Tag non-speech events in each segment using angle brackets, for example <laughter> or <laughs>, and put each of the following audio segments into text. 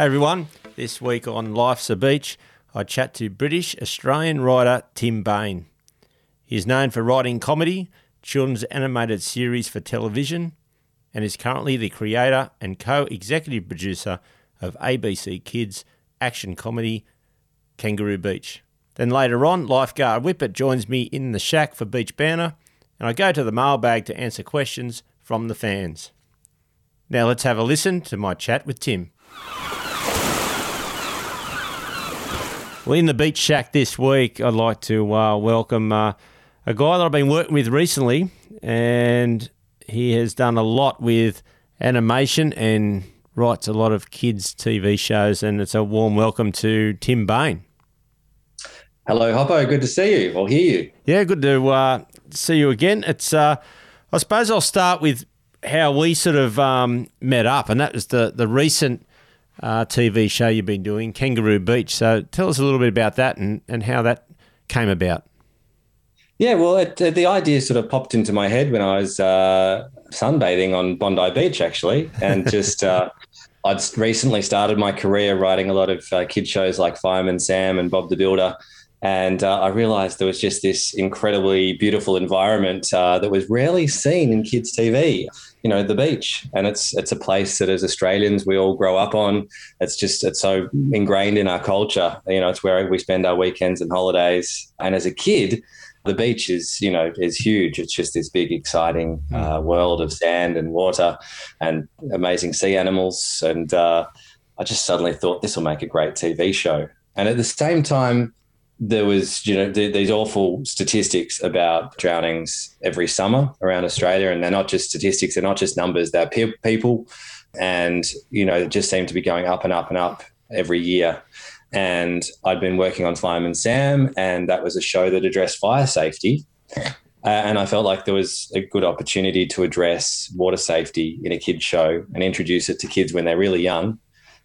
Hey everyone, this week on Life's a Beach, I chat to British Australian writer Tim Bain. He is known for writing comedy, children's animated series for television, and is currently the creator and co executive producer of ABC Kids action comedy Kangaroo Beach. Then later on, lifeguard Whippet joins me in the shack for Beach Banter, and I go to the mailbag to answer questions from the fans. Now let's have a listen to my chat with Tim. Well, in the beach shack this week, I'd like to uh, welcome uh, a guy that I've been working with recently, and he has done a lot with animation and writes a lot of kids' TV shows. And it's a warm welcome to Tim Bain. Hello, Hoppo. Good to see you or hear you. Yeah, good to uh, see you again. It's, uh, I suppose, I'll start with how we sort of um, met up, and that was the the recent uh, TV show you've been doing, Kangaroo Beach. So tell us a little bit about that and, and how that came about. Yeah, well, it, the idea sort of popped into my head when I was uh, sunbathing on Bondi Beach, actually, and <laughs> just uh, I'd recently started my career writing a lot of uh, kid shows like Fireman Sam and Bob the Builder. And uh, I realized there was just this incredibly beautiful environment uh, that was rarely seen in kids' TV you know the beach. And it's it's a place that as australians we all grow up on. It's just it's so ingrained in our culture. You know it's where we spend our weekends and holidays. And as a kid the beach is you know is huge. It's just this big exciting hmm. uh, world of sand and water and amazing sea animals. And uh, i just suddenly thought this will make a great tv show. And at the same time there was you know th- these awful statistics about drownings every summer around Australia, and they're not just statistics; they're not just numbers; they're pe- people, and you know it just seemed to be going up and up and up every year. And I'd been working on Fireman Sam, and that was a show that addressed fire safety. Uh, and I felt like there was a good opportunity to address water safety in a kids show and introduce it to kids when they're really young,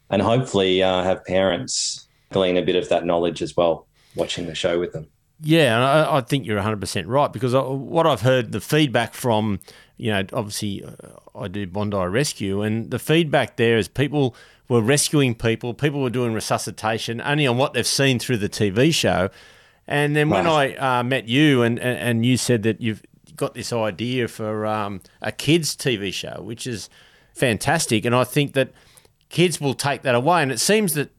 and hopefully uh, have parents glean a bit of that knowledge as well watching the show with them. Yeah, and I, I think you're 100% right because I, what I've heard, the feedback from, you know, obviously uh, I do Bondi Rescue, and the feedback there is people were rescuing people, people were doing resuscitation only on what they've seen through the TV show. And then when I uh, met you and, and, and, you said that you've got this idea for um, a kids' TV show, which is fantastic. And I think that kids will take that away. And it seems that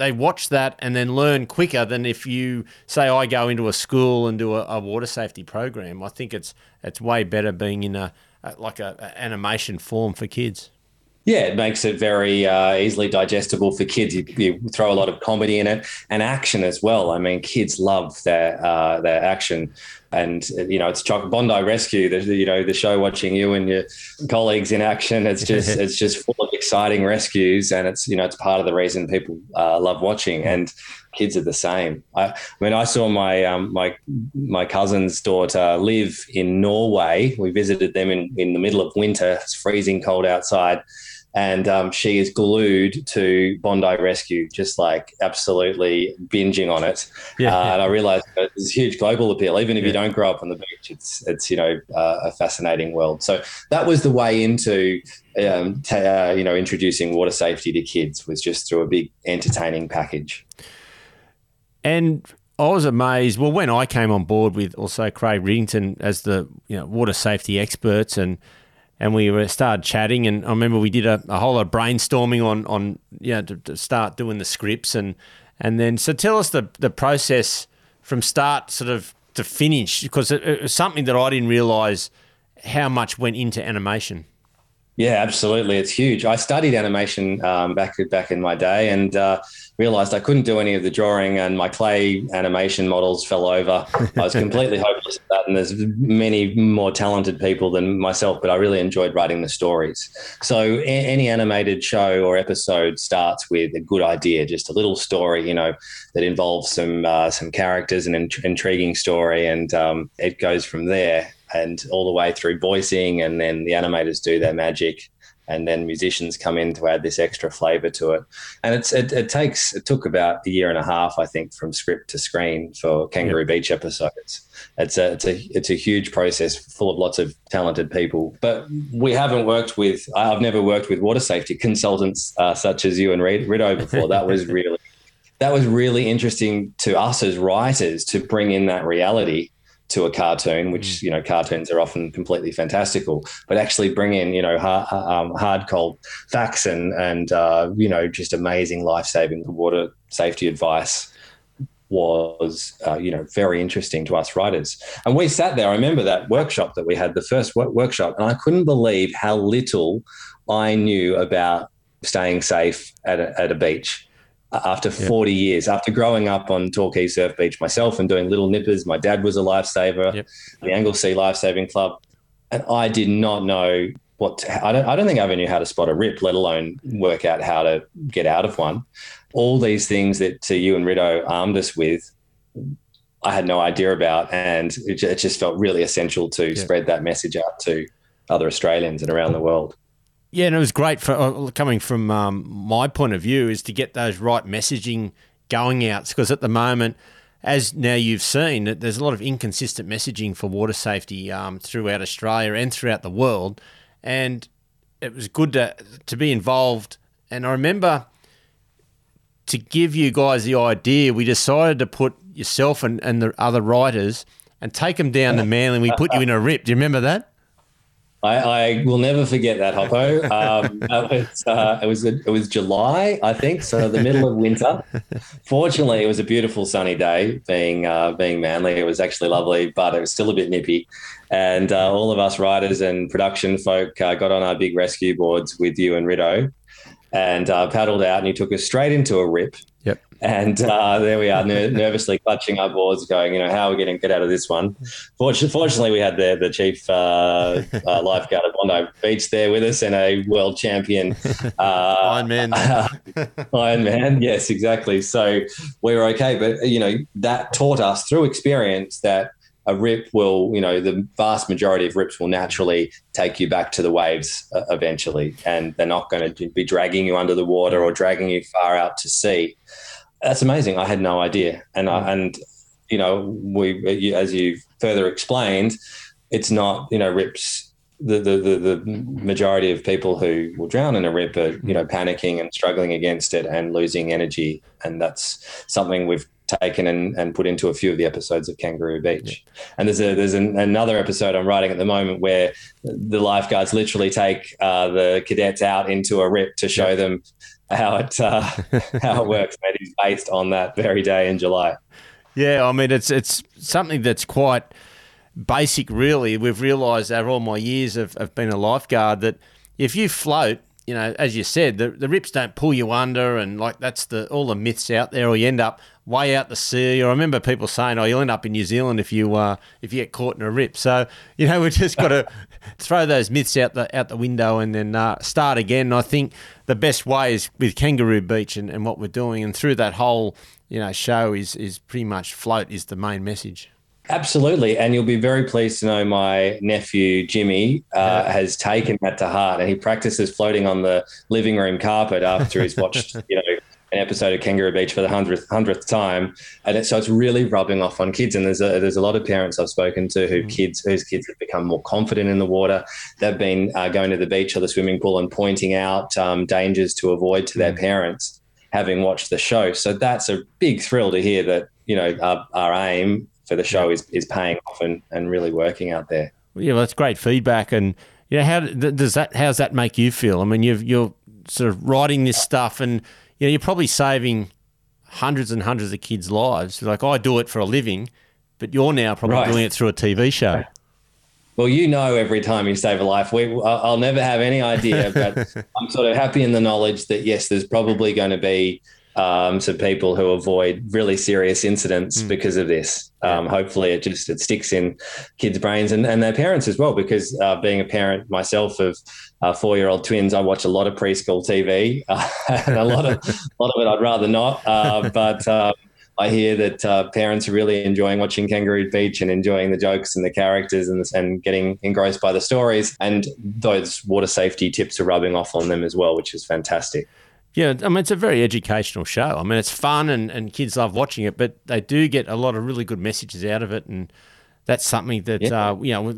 they watch that and then learn quicker than if you say I go into a school and do a, a water safety program. I think it's it's way better being in a, a like a, a, animation form for kids. Yeah, it makes it very uh, easily digestible for kids. You, you, throw a lot of comedy in it and action as well. I mean, kids love their uh, their action and you know it's Choc Bondi Rescue. The, you know the show watching you and your colleagues in action. It's just <laughs> it's just full of exciting rescues, and it's you know it's part of the reason people uh, love watching. And kids are the same. I, I mean, I saw my um, my my cousin's daughter live in Norway. We visited them in in the middle of winter. It's freezing cold outside and um, she is glued to Bondi Rescue, just like absolutely binging on it. Yeah, uh, yeah. And I realized there's a huge global appeal. Even if yeah. you don't grow up on the beach, it's it's you know uh, a fascinating world. So that was the way into um, t- uh, you know introducing water safety to kids was just through a big entertaining package. And I was amazed. Well, when I came on board with also Craig Riddington as the you know water safety experts and and we started chatting. And I remember we did a, a whole lot of brainstorming on on you know to, to, start doing the scripts and and then so tell us the the process from start sort of to finish because it, it was something that I didn't realise how much went into animation. Yeah, absolutely. It's huge. I studied animation um, back back in my day, and uh, realized I couldn't do any of the drawing, and my clay animation models fell over. I was <laughs> completely hopeless at that, and there's many more talented people than myself, but I really enjoyed writing the stories. So a- any animated show or episode starts with a good idea, just a little story, you know, that involves some uh, some characters and an int- intriguing story, and um, it goes from there and all the way through voicing, and then the animators do their magic, and then musicians come in to add this extra flavor to it. And it's it, it takes it took about a year and a half, I think, from script to screen for Kangaroo yep. Beach episodes. It's a it's a it's a huge process full of lots of talented people. But we haven't worked with I've never worked with water safety consultants uh, such as you and Rido before. That was really that was really interesting to us as writers to bring in that reality to a cartoon, which mm. you know cartoons are often completely fantastical, but actually bring in you know hard, um, hard cold facts and and uh, you know just amazing life saving water safety advice was uh, you know very interesting to us writers. And we sat there. I remember that workshop that we had, the first workshop, and I couldn't believe how little I knew about staying safe at a, at a beach after 40 yep. years, after growing up on Torquay Surf Beach myself and doing little nippers. My dad was a lifesaver, yep. the Anglesea Lifesaving Club. And I did not know what to, I don't I don't think I ever knew how to spot a rip, let alone work out how to get out of one. All these things that uh, you and Rido armed us with, I had no idea about, and it, it just felt really essential to yep. spread that message out to other Australians and around the world. Yeah, and it was great for uh, coming from um, my point of view is to get those right messaging going out because at the moment, as now you've seen, there's a lot of inconsistent messaging for water safety um, throughout Australia and throughout the world, and it was good to to be involved. And I remember to give you guys the idea, we decided to put yourself and, and the other writers and take them down to Manly. We put you in a rip. Do you remember that? I, I, will never forget that, Hoppo. <laughs> Um, it, was, uh, it, was a, it was July, I think, so the middle of winter. Fortunately, it was a beautiful sunny day. Being uh, being Manly, it was actually lovely, but it was still a bit nippy. And uh, all of us writers and production folk uh, got on our big rescue boards with you and Rido, and uh, paddled out, and you took us straight into a rip. Yep. And uh, there we are, ner- nervously clutching our boards, going, you know, how are we going to get out of this one? Fortunately, fortunately we had the the chief uh, uh, lifeguard at Bondi Beach there with us, and a world champion uh, Iron Man. <laughs> Iron Man, yes, exactly. So we were okay, but you know that taught us through experience that a rip will, you know, the vast majority of rips will naturally take you back to the waves uh, eventually, and they're not going to be dragging you under the water or dragging you far out to sea. That's amazing. I had no idea, and I, mm. and you know we as you further explained, it's not you know rips. The, the, the, the majority of people who will drown in a rip are you know panicking and struggling against it and losing energy, and that's something we've taken and, and put into a few of the episodes of Kangaroo Beach. Yeah. And there's a there's an, another episode I'm writing at the moment where the lifeguards literally take uh, the cadets out into a rip to show yeah. them how it uh, <laughs> how it works. It is based on that very day in July. Yeah, I mean it's it's something that's quite basic. Really, we've realised over all my years of, of being a lifeguard that if you float, you know, as you said, the, the rips don't pull you under, and like that's the all the myths out there, or you end up way out the sea. Or I remember people saying, "Oh, you'll end up in New Zealand if you uh, if you get caught in a rip." So you know, <laughs> we've just got to <laughs> throw those myths out the out the window and then uh, start again. And I think the best way is with Kangaroo Beach and, and what we're doing, and through that whole you know show is is pretty much float is the main message. Absolutely, and you'll be very pleased to know my nephew Jimmy uh, yeah. has taken that to heart, and he practices floating on the living room carpet after he's watched <laughs> you know an episode of Kangaroo Beach for the hundredth hundredth time, and it, so it's really rubbing off on kids. And there's a there's a lot of parents I've spoken to who mm. kids whose kids have become more confident in the water. They've been uh, going to the beach or the swimming pool and pointing out um, dangers to avoid to mm. their parents, having watched the show. So that's a big thrill to hear that you know our, our aim for the show is is paying off and, and really working out there. Yeah, well, that's great feedback. And yeah, you know, how does that how does that make you feel? I mean, you've, you're sort of writing this stuff and you know, you're probably saving hundreds and hundreds of kids' lives. Like oh, I do it for a living, but you're now probably right. doing it through a TV show. Well, you know, every time you save a life, we, I'll never have any idea, but <laughs> I'm sort of happy in the knowledge that yes, there's probably going to be um, some people who avoid really serious incidents mm. because of this. Um, hopefully, it just it sticks in kids' brains and, and their parents as well. Because uh, being a parent myself of uh, four year old twins, I watch a lot of preschool TV, uh, <laughs> and a lot of a <laughs> lot of it I'd rather not. Uh, <laughs> but um, I hear that uh, parents are really enjoying watching Kangaroo Beach and enjoying the jokes and the characters and, and getting engrossed by the stories. And those water safety tips are rubbing off on them as well, which is fantastic. Yeah, I mean, it's a very educational show. I mean, it's fun and, and kids love watching it, but they do get a lot of really good messages out of it. And that's something that, yeah. uh, you know,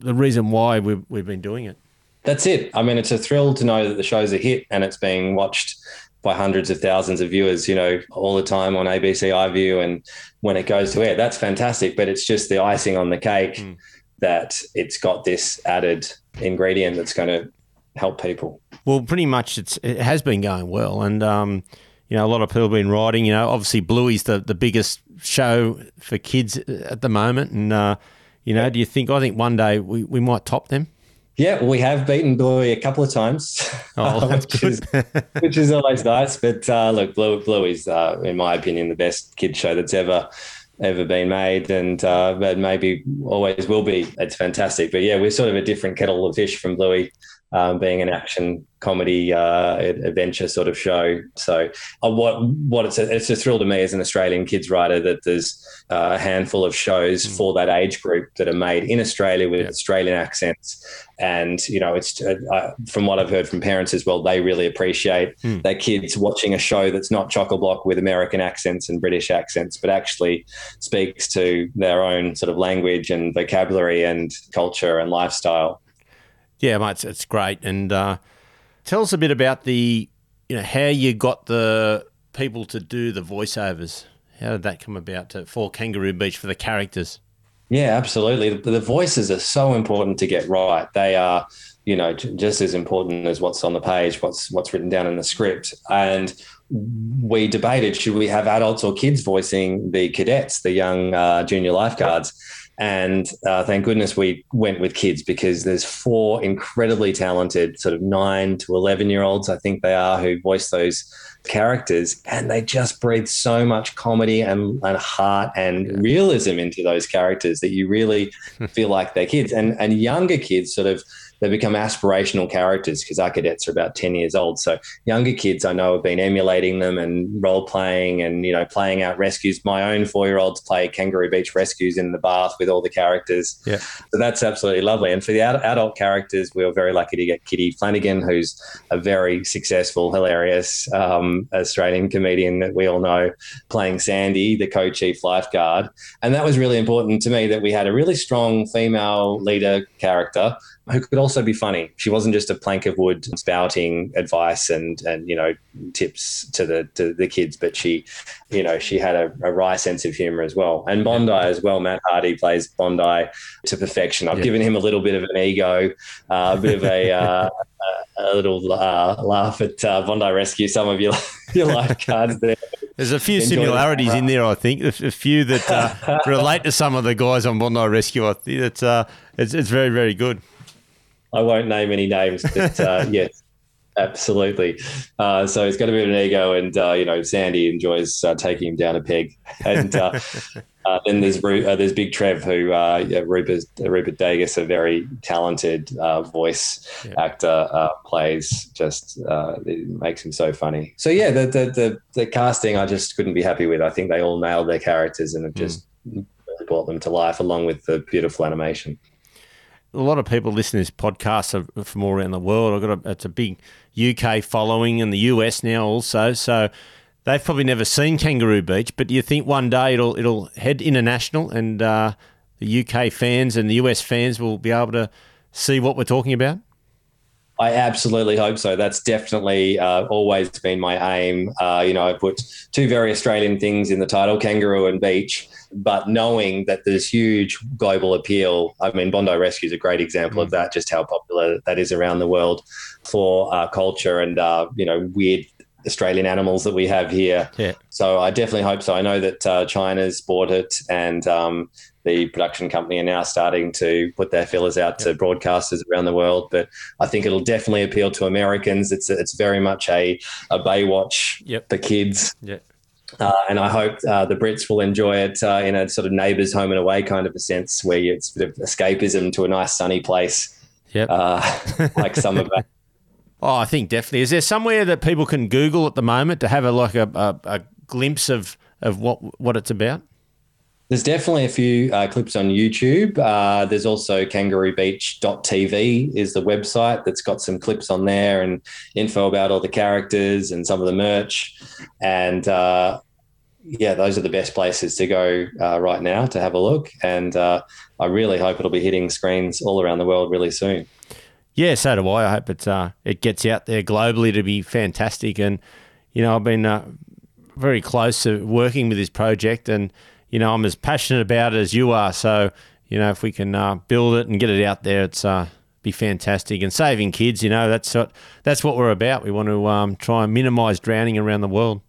the reason why we've, we've been doing it. That's it. I mean, it's a thrill to know that the show's a hit and it's being watched by hundreds of thousands of viewers, you know, all the time on ABC iView and when it goes to air. That's fantastic, but it's just the icing on the cake mm. that it's got this added ingredient that's going to help people. Well, pretty much it's it has been going well, and um, you know a lot of people have been writing. You know, obviously Bluey's the the biggest show for kids at the moment, and uh, you know, do you think? I think one day we, we might top them. Yeah, we have beaten Bluey a couple of times, oh, <laughs> which, is, <laughs> which is always nice. But uh, look, Blue, Bluey's, uh, in my opinion, the best kid show that's ever ever been made, and uh, but maybe always will be. It's fantastic. But yeah, we're sort of a different kettle of fish from Bluey um, being an action comedy uh, adventure sort of show. So uh, what what it's a, it's a thrill to me as an Australian kids writer that there's uh, a handful of shows mm. for that age group that are made in Australia with yeah. Australian accents, and you know it's uh, from what I've heard from parents as well, they really appreciate mm. their kids watching a show that's not chock a block with American accents and British accents, but actually speaks to their own sort of language and vocabulary and culture and lifestyle. Yeah, mate, it's, it's great. And uh, tell us a bit about the, you know, how you got the people to do the voiceovers. How did that come about to, for Kangaroo Beach for the characters? Yeah, absolutely. The, the voices are so important to get right. They are, you know, just as important as what's on the page, what's what's written down in the script. And we debated should we have adults or kids voicing the cadets, the young uh, junior lifeguards. And uh, thank goodness we went with kids because there's four incredibly talented, sort of nine to 11 year olds, I think they are, who voice those characters. And they just breathe so much comedy and, and heart and yeah. realism into those characters that you really <laughs> feel like they're kids. And, and younger kids sort of they become aspirational characters because our cadets are about 10 years old. So younger kids I know have been emulating them and role playing and, you know, playing out rescues. My own four year olds play Kangaroo Beach rescues in the bath with all the characters. Yeah. So that's absolutely lovely. And for the adult characters, we were very lucky to get Kitty Flanagan, who's a very successful, hilarious um, Australian comedian that we all know, playing Sandy, the co chief lifeguard. And that was really important to me that we had a really strong female leader character who could also be funny. She wasn't just a plank of wood spouting advice and and you know tips to the to the kids, but she, you know, she had a, a wry sense of humor as well. And Bondi as well. Matt Hardy plays Bondi to perfection. I've yeah. given him a little bit of an ego, uh, a bit of a. <laughs> Uh, a little uh, laugh at uh, Bondi Rescue. Some of your <laughs> your lifeguards there. There's a few similarities in there, I think. A, few that uh, <laughs> relate to some of the guys on Bondi Rescue. I think it's, uh, it's it's very very good. I won't name any names, but uh, <laughs> yes, absolutely. Uh, so he's got a bit of an ego, and uh, you know, Sandy enjoys uh, taking him down a peg. <laughs> And uh, uh, then there's there's Big Trev, who yeah, Rupert Rupert Degas, a very talented voice yeah. actor, plays. Just it makes him so funny. So yeah, the, the, the the casting I just couldn't be happy with. I think they all nailed their characters and have hmm. just mm. brought them to life, along with the beautiful animation a lot of people listen to this podcast are from all around the world. I've got a, it's a big UK following in the US now also. So they've probably never seen Kangaroo Beach, but do you think one day it'll it'll head international and uh, the UK fans and the US fans will be able to see what we're talking about? I absolutely hope so. That's definitely uh, always been my aim. Uh, you know, I put two very Australian things in the title, kangaroo and beach, but knowing that there's huge global appeal. I mean, Bondi Rescue is a great example mm. of that, just how popular that is around the world for uh, culture and, uh, you know, weird Australian animals that we have here. Yeah. So I definitely hope so. I know that uh, China's bought it, and um, the production company are now starting to put their fillers out to broadcasters around the world. But I think it'll definitely appeal to Americans. It's it's very much a a Baywatch Yep. for kids. Yeah. Uh, and I hope uh, the Brits will enjoy it uh, in a sort of neighbours home and away kind of a sense, where it's a bit of escapism to a nice sunny place, Yep. uh, <laughs> like summer back. Oh, I think definitely. Is there somewhere that people can Google at the moment to have a like a, a, a glimpse of, of what what it's about? There's definitely a few uh, clips on YouTube. Uh, there's also kangaroobeach.tv is the website that's got some clips on there and info about all the characters and some of the merch. And uh, yeah, those are the best places to go uh, right now to have a look. And uh, I really hope it'll be hitting screens all around the world really soon. Yeah, so do I. I hope it uh, it gets out there globally to be fantastic. And you know, I've been very close to working with this project, and you know, I'm as passionate about it as you are. So you know, if we can uh, build it and get it out there, it's uh, be fantastic. And saving kids, you know, that's what that's what we're about. We want to um, try and minimise drowning around the world.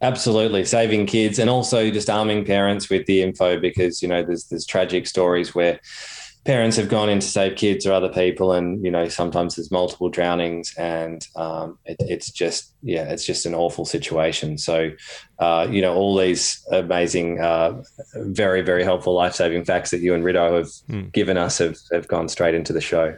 Absolutely, saving kids and also just arming parents with the info because you know there's there's tragic stories where parents have gone in to save kids or other people, and you know sometimes there's multiple drownings, and um, it, it's just yeah, it's just an awful situation. So uh, you know all these amazing, uh, very very helpful life saving facts that you and Rido have given us have have gone straight into the show.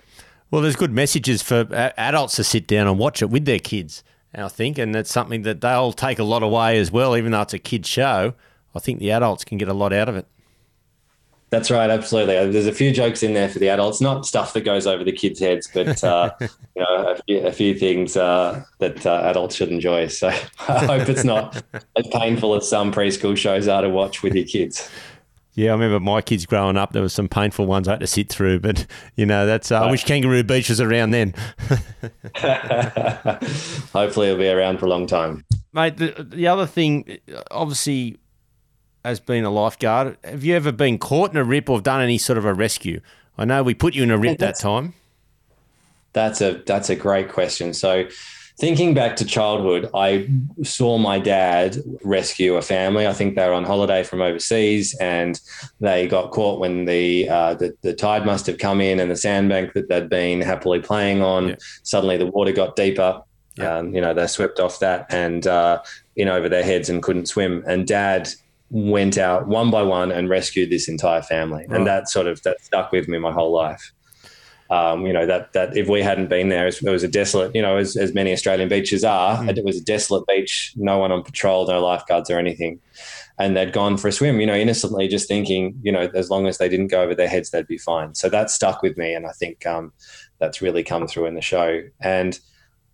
Well, there's good messages for a- adults to sit down and watch it with their kids, I think, and that's something that they'll take a lot away as well. Even though it's a kids show, I think the adults can get a lot out of it. That's right, absolutely. Uh, There's a few jokes in there for the adults, not stuff that goes over the kids' heads, but uh, <laughs> you know, a few, a few things uh, that uh, adults should enjoy. So <laughs> I hope it's not <laughs> as painful as some preschool shows are to watch with your kids. Yeah, I remember my kids growing up. There was some painful ones I had to sit through, but you know, that's. Uh, I wish Kangaroo Beach was around then, Hopefully, it'll be around for a long time. mate. The, the other thing, obviously, as being a lifeguard, have you ever been caught in a rip or done any sort of a rescue? I know we put you in a rip that time. That's a that's a great question. So, thinking back to childhood, I saw my dad rescue a family. I think they were on holiday from overseas, and they got caught when the uh, the, the tide must have come in, and the sandbank that they'd been happily playing on Yeah. suddenly the water got deeper. Yeah. Um, you know, they swept off that and uh, in over their heads and couldn't swim. And dad went out one by one and rescued this entire family, Right. and that sort of that stuck with me my whole life um, you know that that if we hadn't been there, it was a desolate, you know, as, as many Australian beaches are, Mm. it was a desolate beach, no one on patrol, no lifeguards or anything, and they'd gone for a swim, you know, innocently, just thinking, you know, as long as they didn't go over their heads, they'd be fine. So that stuck with me, and I think um, that's really come through in the show. And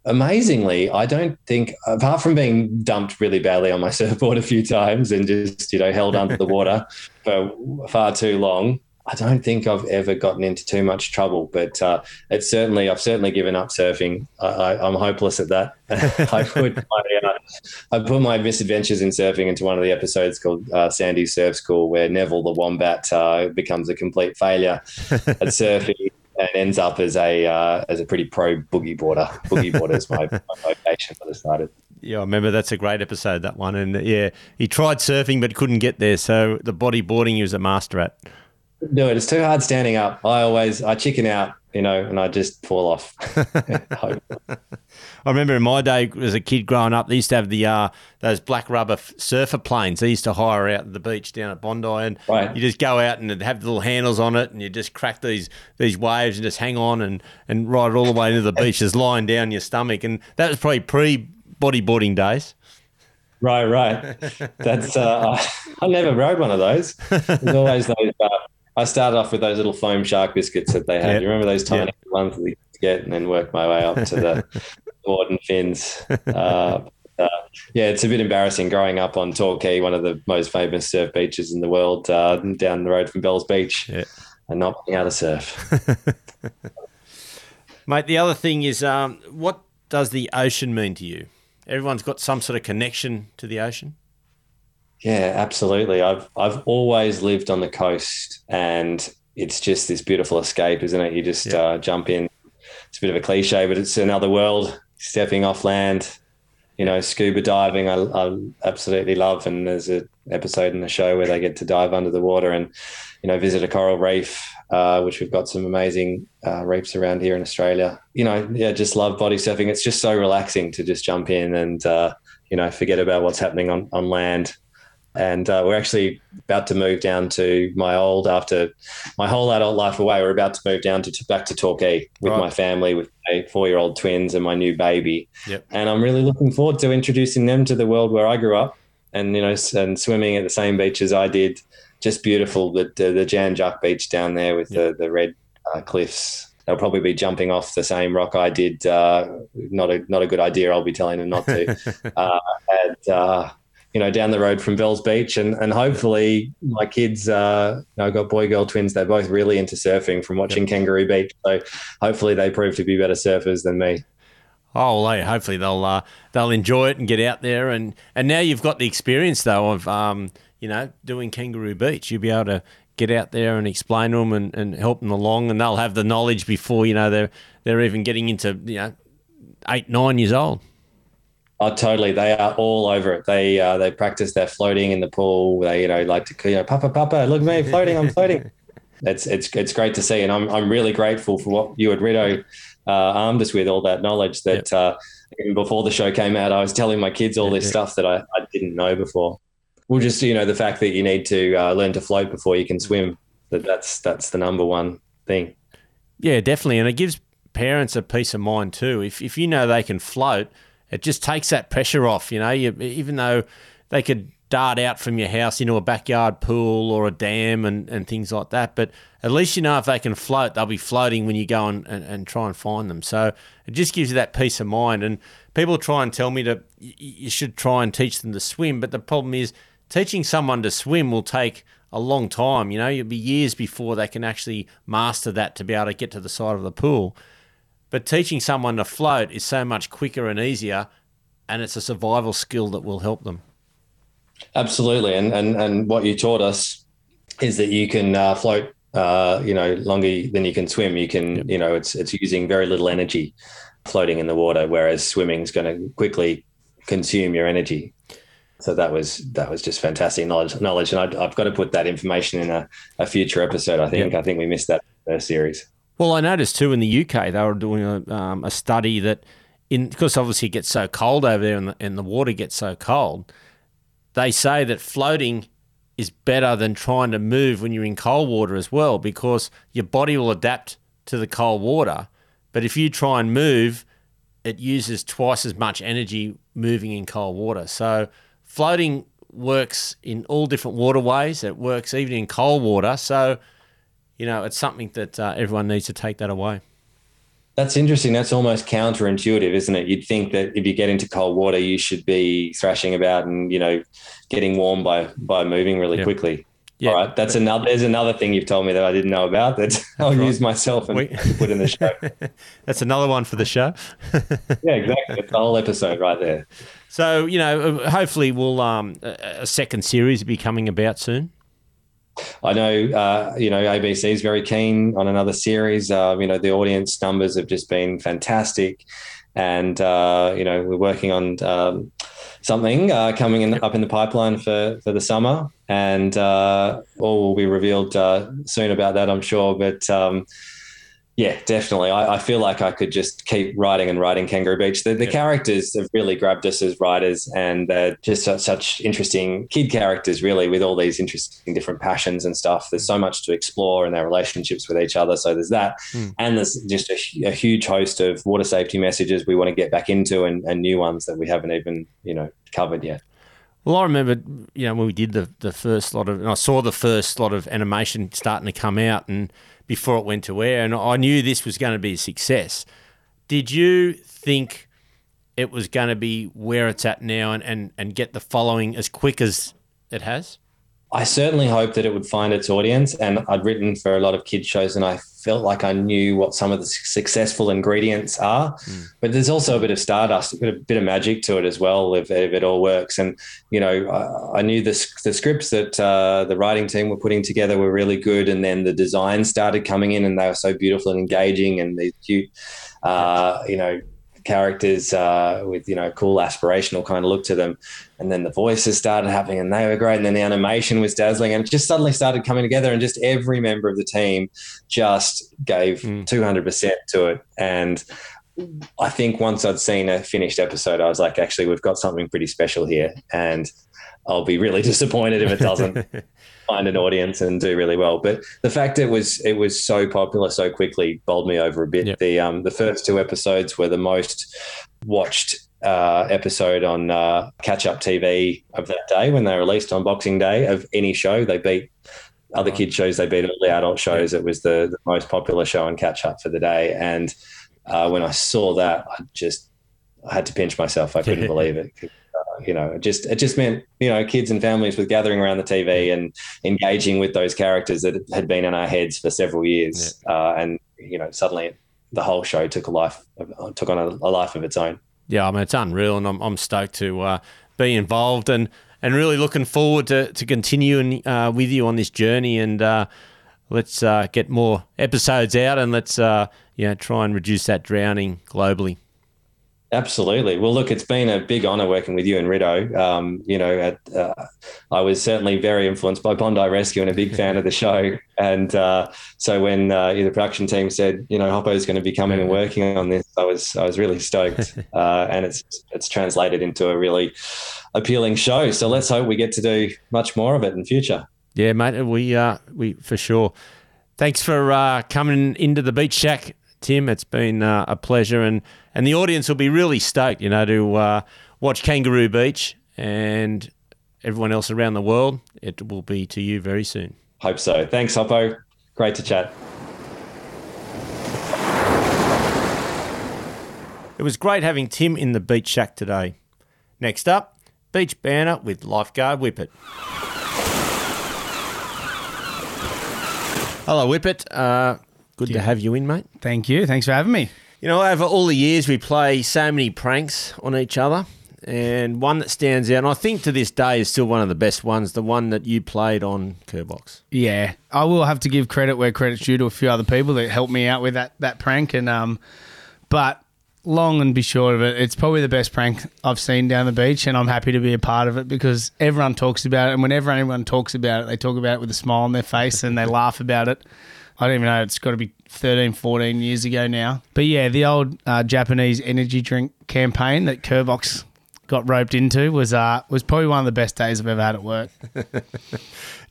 amazingly, I don't think, apart from being dumped really badly on my <laughs> surfboard a few times and just you know held under the water <laughs> for far too long. I don't think I've ever gotten into too much trouble, but uh, it's certainly I've certainly given up surfing. I, I'm hopeless at that. <laughs> I put my uh, I put my misadventures in surfing into one of the episodes called uh, Sandy's Surf School, where Neville the wombat uh, becomes a complete failure at surfing and ends up as a uh, as a pretty pro boogie boarder. Boogie boarder is my, <laughs> my vocation when I started. Yeah, I remember that's a great episode, that one. And uh, yeah, he tried surfing but couldn't get there. So the bodyboarding he was a master at. It. It's too hard standing up. I always I chicken out, you know, and I just fall off. <laughs> I remember in my day as a kid growing up, they used to have the uh, those black rubber surfer planes. They used to hire out at the beach down at Bondi, and Right. you just go out and have the little handles on it, and you just crack these these waves and just hang on and and ride it all the way into the beach, just lying down your stomach. And that was probably pre bodyboarding days. Right, right. That's uh, I, I never rode one of those. There's always those. Uh, I started off with those little foam shark biscuits that they had. Yep. You remember those tiny ones that you get, and then work my way up to the <laughs> board and fins. Uh, uh, yeah, it's a bit embarrassing growing up on Torquay, one of the most famous surf beaches in the world, uh, down the road from Bells Beach, Yeah. and not being able to surf. <laughs> Mate, the other thing is, um, what does the ocean mean to you? Everyone's got some sort of connection to the ocean. Yeah, absolutely. I've I've always lived on the coast, and it's just this beautiful escape, isn't it? You just Yeah. uh, jump in. It's a bit of a cliche, but it's another world. Stepping off land, You know, scuba diving, I, I absolutely love. And there's an episode in the show where they get to dive under the water and, you know, visit a coral reef, uh, which we've got some amazing uh, reefs around here in Australia. You know, yeah, just love body surfing. It's just so relaxing to just jump in and, uh, you know, forget about what's happening on, on land and uh, we're actually about to move down to my old after my whole adult life away. We're about to move down to, to back to Torquay with right. my family, with my four-year-old twins and my new baby. Yep. And I'm really looking forward to introducing them to the world where I grew up, and you know, and swimming at the same beach as I did. Just beautiful, the the, the Jan Juc beach down there with yep. the the red uh, cliffs. They'll probably be jumping off the same rock I did. Uh, not a not a good idea. I'll be telling them not to. <laughs> uh, and uh, you know, down the road from Bells Beach, and and hopefully my kids, uh, you know, I've got boy girl twins. They're both really into surfing from watching yep. Kangaroo Beach. So hopefully they prove to be better surfers than me. Oh, well, hopefully they'll uh, they'll enjoy it and get out there, and and now you've got the experience though of um, you know doing Kangaroo Beach. You'll be able to get out there and explain to them and, and help them along, and they'll have the knowledge before you know they're they're even getting into you know eight nine years old. Oh, totally. They are all over it. They uh, they practice their floating in the pool. They you know like to you know Papa Papa look at me floating. I'm floating. <laughs> it's it's it's great to see, and I'm I'm really grateful for what you and Rido uh, armed us with all that knowledge that yep. uh, even before the show came out, I was telling my kids all this stuff that I, I didn't know before. Well, just you know the fact that you need to uh, learn to float before you can swim. That that's that's the number one thing. Yeah, definitely, and it gives parents a peace of mind too. If if you know they can float it just takes that pressure off. You know, you, even though they could dart out from your house into a backyard pool or a dam and, and things like that, but at least you know if they can float, they'll be floating when you go and, and, and try and find them. So it just gives you that peace of mind. And people try and tell me that you should try and teach them to swim, but the problem is teaching someone to swim will take a long time. You know, it'll be years before they can actually master that to be able to get to the side of the pool. But teaching someone to float is so much quicker and easier, and it's a survival skill that will help them. Absolutely, and and and what you taught us is that you can uh, float, uh, you know, longer than you can swim. You can, yep. you know, it's it's using very little energy floating in the water, whereas swimming is going to quickly consume your energy. So that was that was just fantastic knowledge. Knowledge, and I, have got to put that information in a, a future episode. I think yep. I think we missed that first series. Well, I noticed too in the UK they were doing a, um, a study that in because obviously it gets so cold over there and the, and the water gets so cold, they say that floating is better than trying to move when you're in cold water as well because your body will adapt to the cold water. But if you try and move, it uses twice as much energy moving in cold water. So floating works in all different waterways. It works even in cold water. So you know, it's something that uh, everyone needs to take that away. That's interesting. That's almost counterintuitive, isn't it? You'd think that if you get into cold water, you should be thrashing about and you know, getting warm by by moving really quickly. Yeah. All right. That's another. There's another thing you've told me that I didn't know about that I'll right. use myself and we, put in the show. <laughs> That's another one for the show. <laughs> yeah, exactly. It's the whole episode right there. So you know, hopefully, we'll um, a second series will be coming about soon. I know, uh, you know, ABC is very keen on another series. Uh, you know, the audience numbers have just been fantastic, and uh, you know, we're working on um, something uh, coming in, up in the pipeline for for the summer, and uh, all will be revealed uh, soon about that, I'm sure. But um, yeah, definitely. I, I, feel like I could just keep writing and writing Kangaroo Beach. The, the yeah. characters have really grabbed us as writers, and they're just such, such, interesting kid characters, really, with all these interesting different passions and stuff. There's so much to explore in their relationships with each other. So there's that. Mm. And there's just a, a, huge host of water safety messages we want to get back into and, and new ones that we haven't even, you know, covered yet. Well, I remember, you know, when we did the, the first lot of, and I saw the first lot of animation starting to come out, and before it went to air, and I knew this was going to be a success. Did you think it was going to be where it's at now and, and, and get the following as quick as it has? I certainly hope that it would find its audience. And I'd written for a lot of kids shows, and I felt like I knew what some of the successful ingredients are. Mm. But there's also a bit of stardust, a bit, a bit of magic to it as well, if, if it all works. And you know, I, I knew the the scripts that uh, the writing team were putting together were really good, and then the design started coming in, and they were so beautiful and engaging, and the cute, uh, you know, characters uh, with you know cool aspirational kind of look to them, and then the voices started happening, and they were great, and then the animation was dazzling, and it just suddenly started coming together, and just every member of the team just gave two hundred percent to it, and. I think once I'd seen a finished episode, I was like, actually, we've got something pretty special here. And I'll be really <laughs> disappointed if it doesn't <laughs> find an audience and do really well. But the fact it was it was so popular so quickly bowled me over a bit. Yep. The um the first two episodes were the most watched uh, episode on uh, catch up TV of that day when they released on Boxing Day of any show. They beat other kid shows, they beat all the adult shows. It was the, the most popular show on catch up for the day. And uh, when I saw that, I just I had to pinch myself. I couldn't <laughs> believe it. You know, it just it just meant you know kids and families were gathering around the TV and engaging with those characters that had been in our heads for several years, uh, and you know suddenly the whole show took a life took on a, a life of its own. Yeah, I mean it's unreal, and I'm, I'm stoked to uh, be involved and and really looking forward to to continuing uh, with you on this journey. And uh, let's uh, get more episodes out, and let's uh, you know try and reduce that drowning globally. Absolutely. Well, look, it's been a big honour working with you and Rido. Um, you know, at, uh, I was certainly very influenced by Bondi Rescue and a big fan of the show. <laughs> And uh, so when uh, the production team said, you know, Hoppo is going to be coming and working on this, I was I was really stoked. <laughs> Uh, and it's it's translated into a really appealing show. So let's hope we get to do much more of it in future. Yeah, mate, we uh, we for sure. Thanks for uh, coming into the Beach Shack, Tim. It's been uh, a pleasure, and and the audience will be really stoked, you know, to uh, watch Kangaroo Beach and everyone else around the world. It will be to you very soon. Hope so. Thanks, Hoppo. Great to chat. It was great having Tim in the Beach Shack today. Next up, Beach Banter with Lifeguard Whippet. Hello, Whippet. Uh, good to have you in, mate. Thank you. Thanks for having me. You know, over all the years, we play so many pranks on each other, and one that stands out, and I think to this day is still one of the best ones, the one that you played on Kerrbox. Yeah, I will have to give credit where credit's due to a few other people that helped me out with that that prank, and um, but long and be short of it, it's probably the best prank I've seen down the beach, and I'm happy to be a part of it because everyone talks about it, and whenever anyone talks about it, they talk about it with a smile on their face and they <laughs> laugh about it. I don't even know, it's got to be 13, 14 years ago now. But yeah, the old uh, Japanese energy drink campaign that Kerrbox got roped into was uh, was probably one of the best days I've ever had at work. <laughs>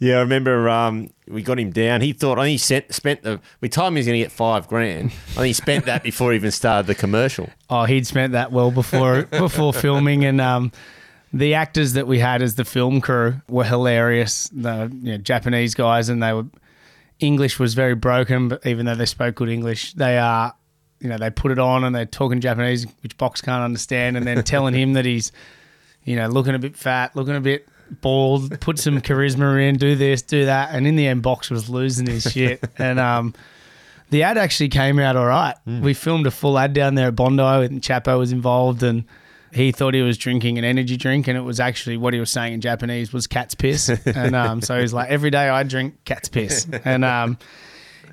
Yeah, I remember um, we got him down. He thought I think he sent, spent the. We told him he was going to get five grand. I think he spent that before he even started the commercial. <laughs> Oh, he'd spent that well before before filming, and um, the actors that we had as the film crew were hilarious. The you know, Japanese guys, and they were English was very broken, but even though they spoke good English, they are. You know, they put it on and they're talking Japanese, which Box can't understand, and then <laughs> telling him that he's, you know, looking a bit fat, looking a bit bald, put some charisma in, do this, do that, and in the end, Box was losing his shit, and um, the ad actually came out all right. We filmed a full ad down there at Bondi, and Chapo was involved, and he thought he was drinking an energy drink, and it was actually what he was saying in Japanese was cat's piss, and um, so he's like, every day I drink cat's piss, and um,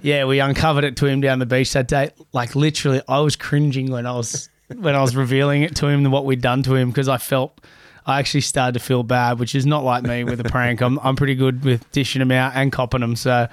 yeah, we uncovered it to him down the beach that day. Like literally, I was cringing when I was when I was revealing it to him and what we'd done to him because I felt. I actually started to feel bad, which is not like me with a prank. I'm, I'm pretty good with dishing them out and copping them. So,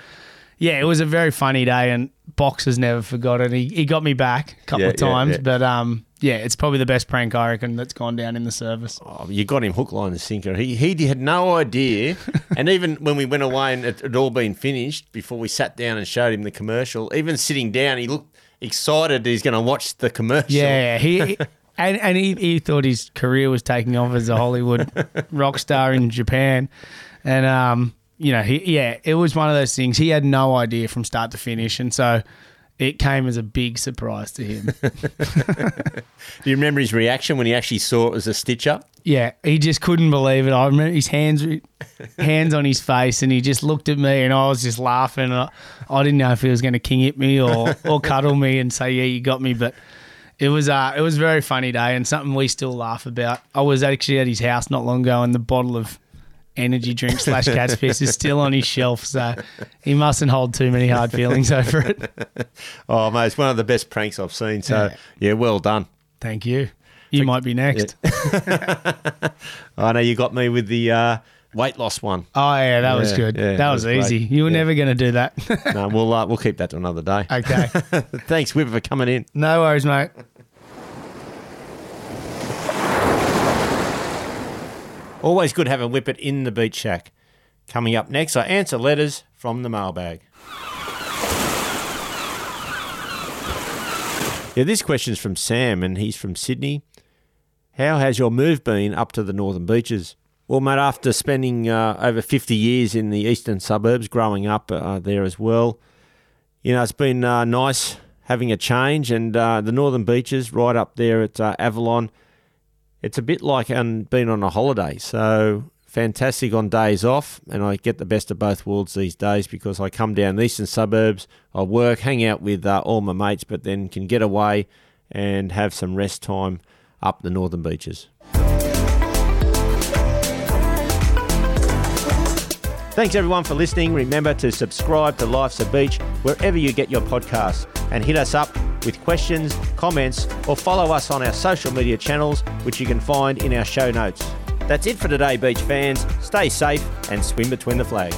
yeah, it was a very funny day, and Box has never forgotten. He, he got me back a couple Yeah, of yeah, times, yeah. but um, yeah, it's probably the best prank I reckon that's gone down in the service. Oh, you got him hook, line, and sinker. He he had no idea. <laughs> and even when we went away and it had all been finished, before we sat down and showed him the commercial, even sitting down, he looked excited. He's going to watch the commercial. Yeah, he. he- <laughs> And, and he, he thought his career was taking off as a Hollywood <laughs> rock star in Japan. And, um, you know, he, yeah, it was one of those things. He had no idea from start to finish. And so it came as a big surprise to him. <laughs> Do you remember his reaction when he actually saw it was a stitch up? Yeah, he just couldn't believe it. I remember his hands, hands on his face, and he just looked at me, and I was just laughing. I, I didn't know if he was going to king hit me or, or cuddle me and say, "Yeah, you got me." But it was, uh, it was a very funny day and something we still laugh about. I was actually at his house not long ago, and the bottle of energy drink slash cat's <laughs> piss is still on his shelf, so he mustn't hold too many hard feelings over it. <laughs> Oh, mate, it's one of the best pranks I've seen. So, yeah, Yeah. well done. Thank you. You might be next. <laughs> I know you got me with the uh, weight loss one. Oh yeah, that was good. yeah, that, was, was easy. You were Yeah. never going to do that. no, we'll uh, we'll keep that to another day. okay. Thanks, Whippet, for coming in. No worries, mate. Always good having Whippet in the beach shack. Coming up next, I answer letters from the mailbag. Yeah, this question's from Sam, and he's from Sydney. How has your move been up to the northern beaches? Well, mate, after spending uh, over 50 years in the eastern suburbs, growing up uh, there as well, you know, it's been uh, nice having a change, and uh, the northern beaches right up there at uh, Avalon it's a bit like um, being on a holiday. So fantastic on days off, and I get the best of both worlds these days because I come down the eastern suburbs, I work, hang out with uh, all my mates, but then can get away and have some rest time up the northern beaches. Thanks everyone for listening. Remember to subscribe to Life's a Beach wherever you get your podcasts and hit us up with questions, comments, or follow us on our social media channels, which you can find in our show notes. That's it for today, beach fans. Stay safe and swim between the flags.